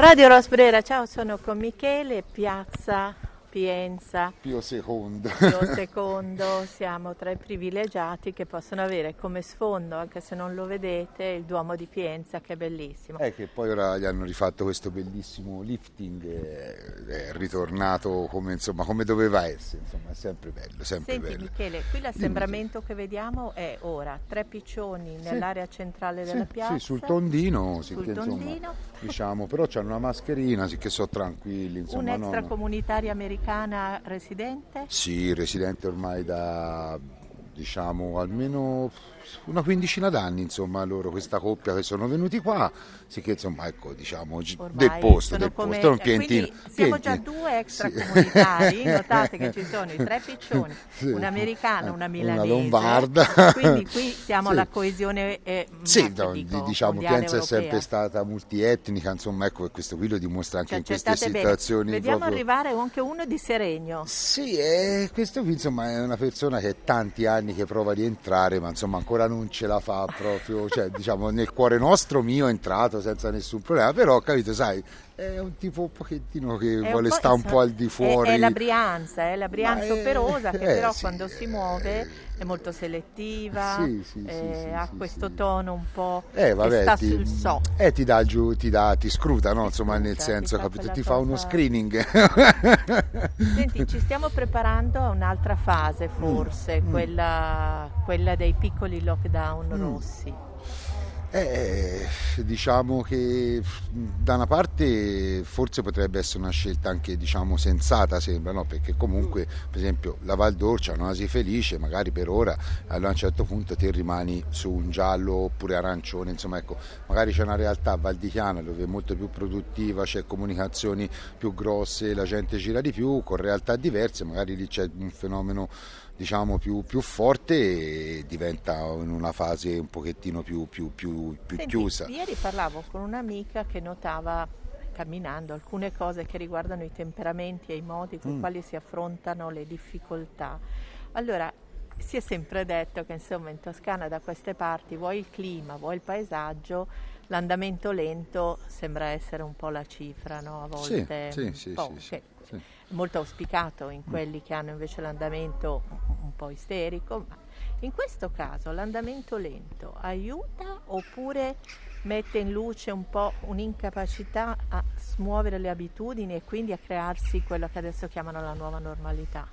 Radio Rosbrera, ciao, sono con Michele, Piazza Pienza. Pio Secondo. Pio Secondo, siamo tra i privilegiati che possono avere come sfondo, anche se non lo vedete, il Duomo di Pienza che è bellissimo. È che poi ora gli hanno rifatto questo bellissimo lifting, è ritornato come, insomma, come doveva essere, insomma, è sempre bello, sempre Senti, bello. Michele, qui l'assembramento che vediamo è ora tre piccioni nell'area centrale della sì, piazza. Sì, sul tondino, sì, sul che, insomma, tondino. diciamo, però c'hanno una mascherina, sì che sono tranquilli. Insomma, Un'extracomunitaria americana residente? Sì, residente ormai da diciamo almeno una quindicina d'anni insomma loro questa coppia che sono venuti qua sì che insomma ecco diciamo Ormai del posto del come, posto un piantino quindi siamo già piantino. due extracomunitari notate che ci sono i tre piccioni Sì. un'americana una Una milanese lombarda. quindi qui siamo Sì. alla coesione eh, Sì, no, dico, diciamo Pienza è sempre stata multietnica, insomma, ecco, questo qui lo dimostra anche Ci in queste accettate bene. situazioni. vediamo proprio- arrivare anche uno di Seregno Sì, e questo qui insomma è una persona che tanti anni che prova a rientrare, ma insomma ancora non ce la fa proprio, cioè diciamo nel cuore nostro mio è entrato senza nessun problema, però capito, sai, è un tipo un pochettino che È vuole stare un po' al di è- fuori. È, la Brianza, è la Brianza è- operosa che eh, però sì, quando si muove è molto selettiva, Sì, sì, eh, ha questo tono un po' Eh, che vabbè, sta ti, sul so. eh, ti dà giù, ti dà, ti scruta, no? Ti Insomma, nel senso, ti capito? Ti fa uno cosa- screening. Senti, ci stiamo preparando a un'altra fase forse, mm. quella, quella dei piccoli lockdown Mm. rossi. Eh, diciamo che da una parte forse potrebbe essere una scelta anche diciamo sensata sembra no? perché comunque per esempio la Val d'Orcia non si felice magari per ora allora a un certo punto ti rimani su un giallo oppure arancione insomma ecco magari c'è una realtà valdichiana dove è molto più produttiva c'è comunicazioni più grosse la gente gira di più con realtà diverse magari lì c'è un fenomeno diciamo più, più forte e diventa in una fase un pochettino più, più, più, più Senti, chiusa. Ieri parlavo con un'amica che notava camminando alcune cose che riguardano i temperamenti e i modi con i Mm. quali si affrontano le difficoltà. Allora, si è sempre detto che insomma in Toscana da queste parti vuoi il clima, vuoi il paesaggio, l'andamento lento sembra essere un po' la cifra, no? A Sì, volte sì, sì, po', sì, sì, che sì. molto auspicato in quelli che hanno invece l'andamento un po' isterico, ma in questo caso l'andamento lento aiuta oppure mette in luce un po' un'incapacità a smuovere le abitudini e quindi a crearsi quello che adesso chiamano la nuova normalità?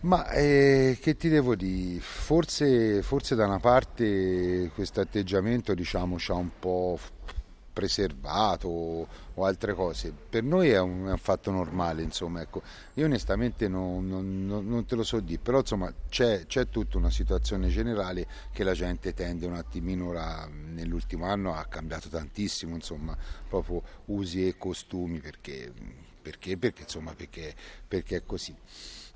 Ma eh, che ti devo dire? Forse, forse da una parte questo atteggiamento diciamo ci ha un po' preservato o, o altre cose. Per noi è un, è un fatto normale, insomma, ecco. Io onestamente non, non- non- te lo so dire, però insomma c'è, c'è tutta una situazione generale che la gente tende un attimino ora, nell'ultimo anno ha cambiato tantissimo, insomma, proprio usi e costumi perché, perché, perché, insomma, perché, perché è così.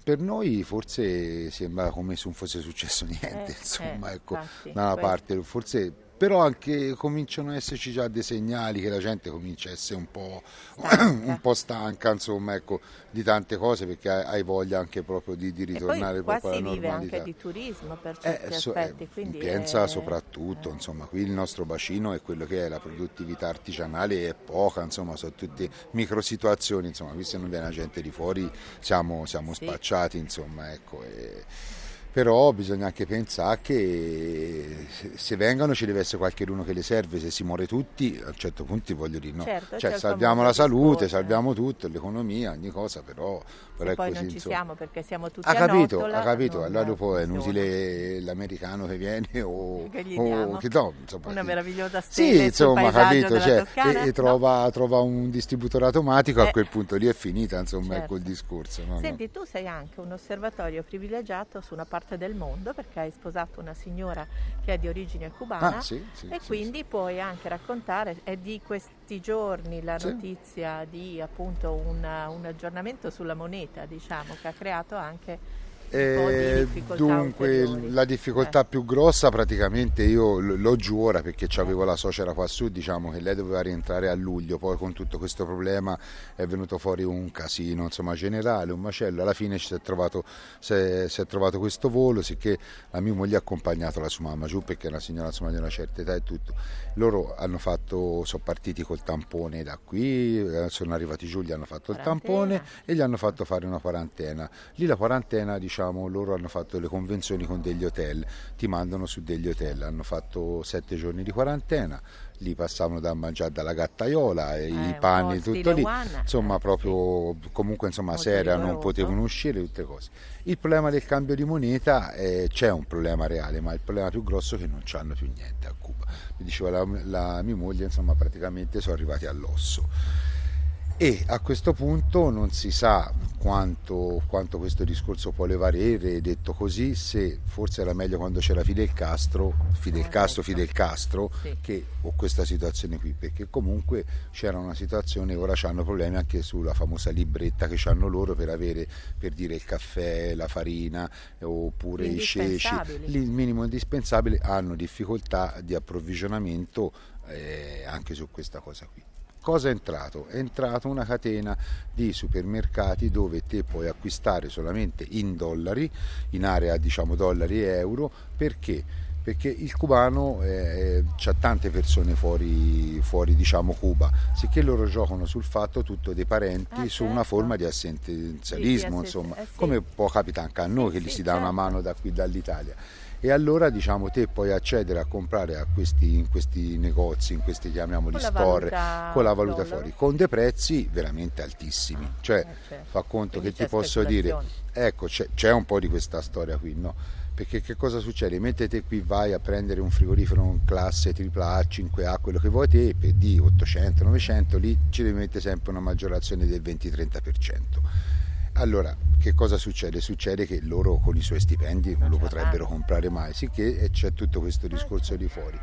Per noi forse sembra come se non fosse successo niente, Eh, insomma, eh, ecco, infatti, da una parte, forse, però anche cominciano ad esserci già dei segnali che la gente comincia a essere un po', un po' stanca, insomma, ecco, di tante cose perché hai voglia anche proprio di, di ritornare poi qua proprio si alla vive normalità. anche di turismo per Eh, certi so- eh, aspetti, in Pienza è- soprattutto, eh. insomma, qui il nostro bacino è quello che è la produttività artigianale è poca, insomma, sono tutte micro situazioni, insomma, qui se non viene la gente di fuori siamo, siamo Sì. spacciati, insomma, ecco. e- Però bisogna anche pensare che se- vengono ci deve essere qualcuno che le serve, se si muore tutti a un certo punto voglio dire no. Certo, cioè il salviamo la salute, discorso, salviamo tutto, l'economia, ogni cosa, però, però poi così. non ci insomma. siamo perché siamo tutti Ha a capito, nottola, ha capito, allora dopo è inutile l'americano che viene o, Che gli o che no, insomma, una sì. meravigliosa Sì, stella sul insomma, capito, cioè, Toscana? e, e No? trova, trova un distributore automatico, Eh. a quel punto lì è finita, insomma, Certo. ecco il discorso. no. Senti, tu sei anche un osservatorio privilegiato su una parte del mondo perché hai sposato una signora che è di origine cubana Ah, sì, sì, e sì, quindi puoi anche raccontare, è di questi giorni la notizia di appunto un, un aggiornamento sulla moneta, diciamo, che ha creato anche Eh, dunque ulteriori. la difficoltà Eh. più grossa praticamente io l'ho giù ora perché avevo la suocera qua su, diciamo che lei doveva rientrare a luglio, poi con tutto questo problema è venuto fuori un casino insomma generale, un macello, alla fine si è trovato, si è, si è trovato questo volo, sicché la mia moglie ha accompagnato la sua mamma giù perché è una signora insomma di una certa età e tutto. Loro hanno fatto, sono partiti col tampone da qui, eh, sono arrivati giù, gli hanno fatto il Quarantena. tampone e gli hanno fatto fare una quarantena. Lì la quarantena, diciamo, loro hanno fatto le convenzioni con degli hotel, ti mandano su degli hotel, hanno fatto sette giorni di quarantena, lì passavano da mangiare dalla gattaiola, Eh, i panni, tutto lì, insomma eh, proprio comunque insomma seria, non potevano uscire, tutte cose. Il problema del cambio di moneta eh, c'è un problema reale, ma il problema più grosso è che non c'hanno più niente a Cuba. Mi diceva la, la mia moglie, insomma praticamente sono arrivati all'osso e a questo punto non si sa quanto, quanto questo discorso può levarere, detto così, se forse era meglio quando c'era Fidel Castro, Fidel Castro. Fidel Castro, Sì. che o questa situazione qui, perché comunque c'era una situazione, ora hanno problemi anche sulla famosa libretta che hanno loro per avere, per dire il caffè, la farina, oppure i ceci, il minimo indispensabile, hanno difficoltà di approvvigionamento eh, anche su questa cosa qui. Cosa è entrato? È entrata una catena di supermercati dove te puoi acquistare solamente in dollari, in area diciamo dollari e euro, perché? Perché il cubano ha tante persone fuori, fuori diciamo Cuba, sicché loro giocano sul fatto tutto dei parenti Ah, su una certo. forma di assistenzialismo, Sì, di eh, sì. come può capitare anche a noi che gli si dà una certo. mano da qui dall'Italia. E allora diciamo te puoi accedere a comprare a questi, in questi negozi, in questi chiamiamoli Con la store, valuta con la valuta dollaro. fuori, con dei prezzi veramente altissimi. Cioè, Eh, certo. fa conto Quindi che ti posso dire, ecco, c'è, c'è un po' di questa storia qui, no? Perché che cosa succede? Mentre te qui vai a prendere un frigorifero in classe AAA, 5A, quello che vuoi te, per di 800, 900, lì ci devi mettere sempre una maggiorazione del 20-30%. Allora, che cosa succede? Succede che loro con i suoi stipendi non lo potrebbero comprare mai, sicché e c'è tutto questo discorso di fuori.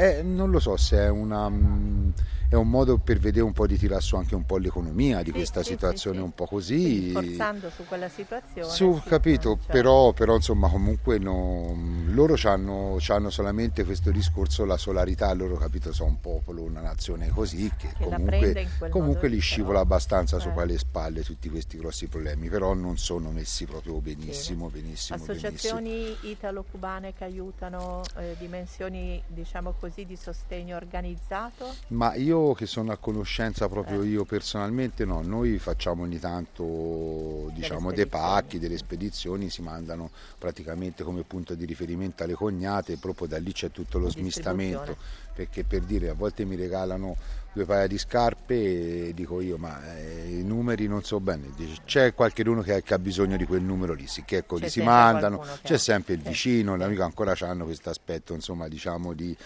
Eh, non lo so se è, una, mm, è un modo per vedere un po' di tirar su anche un po' l'economia di Sì, questa sì, situazione sì. un po' così. forzando su quella situazione. Su, capito, cioè, però, però, insomma comunque no- loro hanno solamente questo discorso, la solarità, loro capito sono un popolo, una nazione così che, Che comunque, comunque li scivola abbastanza Eh. sopra le spalle tutti questi grossi problemi, però non sono messi proprio benissimo, benissimo, benissimo. Associazioni italo-cubane che aiutano eh, dimensioni, diciamo così, di sostegno organizzato? Ma io che sono a conoscenza proprio Eh. io personalmente no, noi facciamo ogni tanto diciamo dei pacchi, delle spedizioni, si mandano praticamente come punto di riferimento alle cognate, e proprio da lì c'è tutto lo smistamento, perché per dire a volte mi regalano due paia di scarpe e dico io ma eh, i numeri non so bene, Dice, c'è qualcuno che, che ha bisogno di quel numero lì, sì che ecco, li si mandano, c'è sempre il sì, vicino, l'amico ancora hanno questo aspetto insomma diciamo di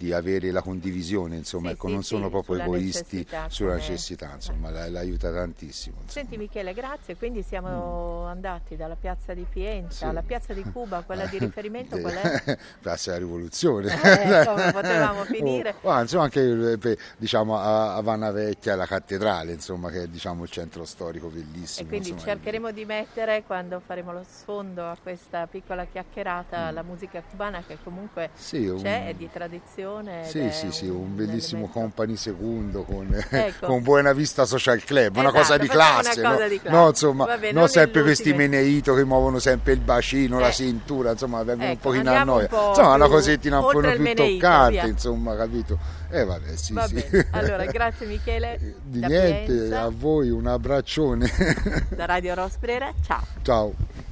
di avere la condivisione, insomma, Sì, ecco, sì, non sono sì, proprio sulla egoisti necessità, sulla come- necessità, insomma, la- l'aiuta tantissimo. insomma. Senti Michele, grazie. Quindi siamo andati dalla piazza di Pienza Mm. Alla piazza di Cuba, quella di riferimento qual è? Piazza della rivoluzione. Eh, come potevamo finire? Oh, ah, insomma, anche eh, per- diciamo, a, Vanna Vecchia, la cattedrale, insomma, che è diciamo, il centro storico bellissimo. E quindi insomma, cercheremo di mettere, quando faremo lo sfondo a questa piccola chiacchierata, la musica cubana che comunque Mm. Sì, un- c'è, è di tradizione. Ed Sì, sì, sì, un bellissimo elemento- company secondo con, Ecco. con Buena Vista Social Club, una Esatto, cosa di facciamo una classe, cosa no? di classe. No, insomma, Va bene, non non sempre questi meneito che muovono sempre il bacino, la Eh. cintura, insomma, vengono un Ecco, pochino a un noia. po' Insomma, una cosettina un po' più meneito, toccante, via. insomma, capito? Eh vabbè, sì, Va sì. allora grazie Michele. Di da niente, Pienza, a voi un abbraccione. da Radio Rosprera, ciao. Ciao.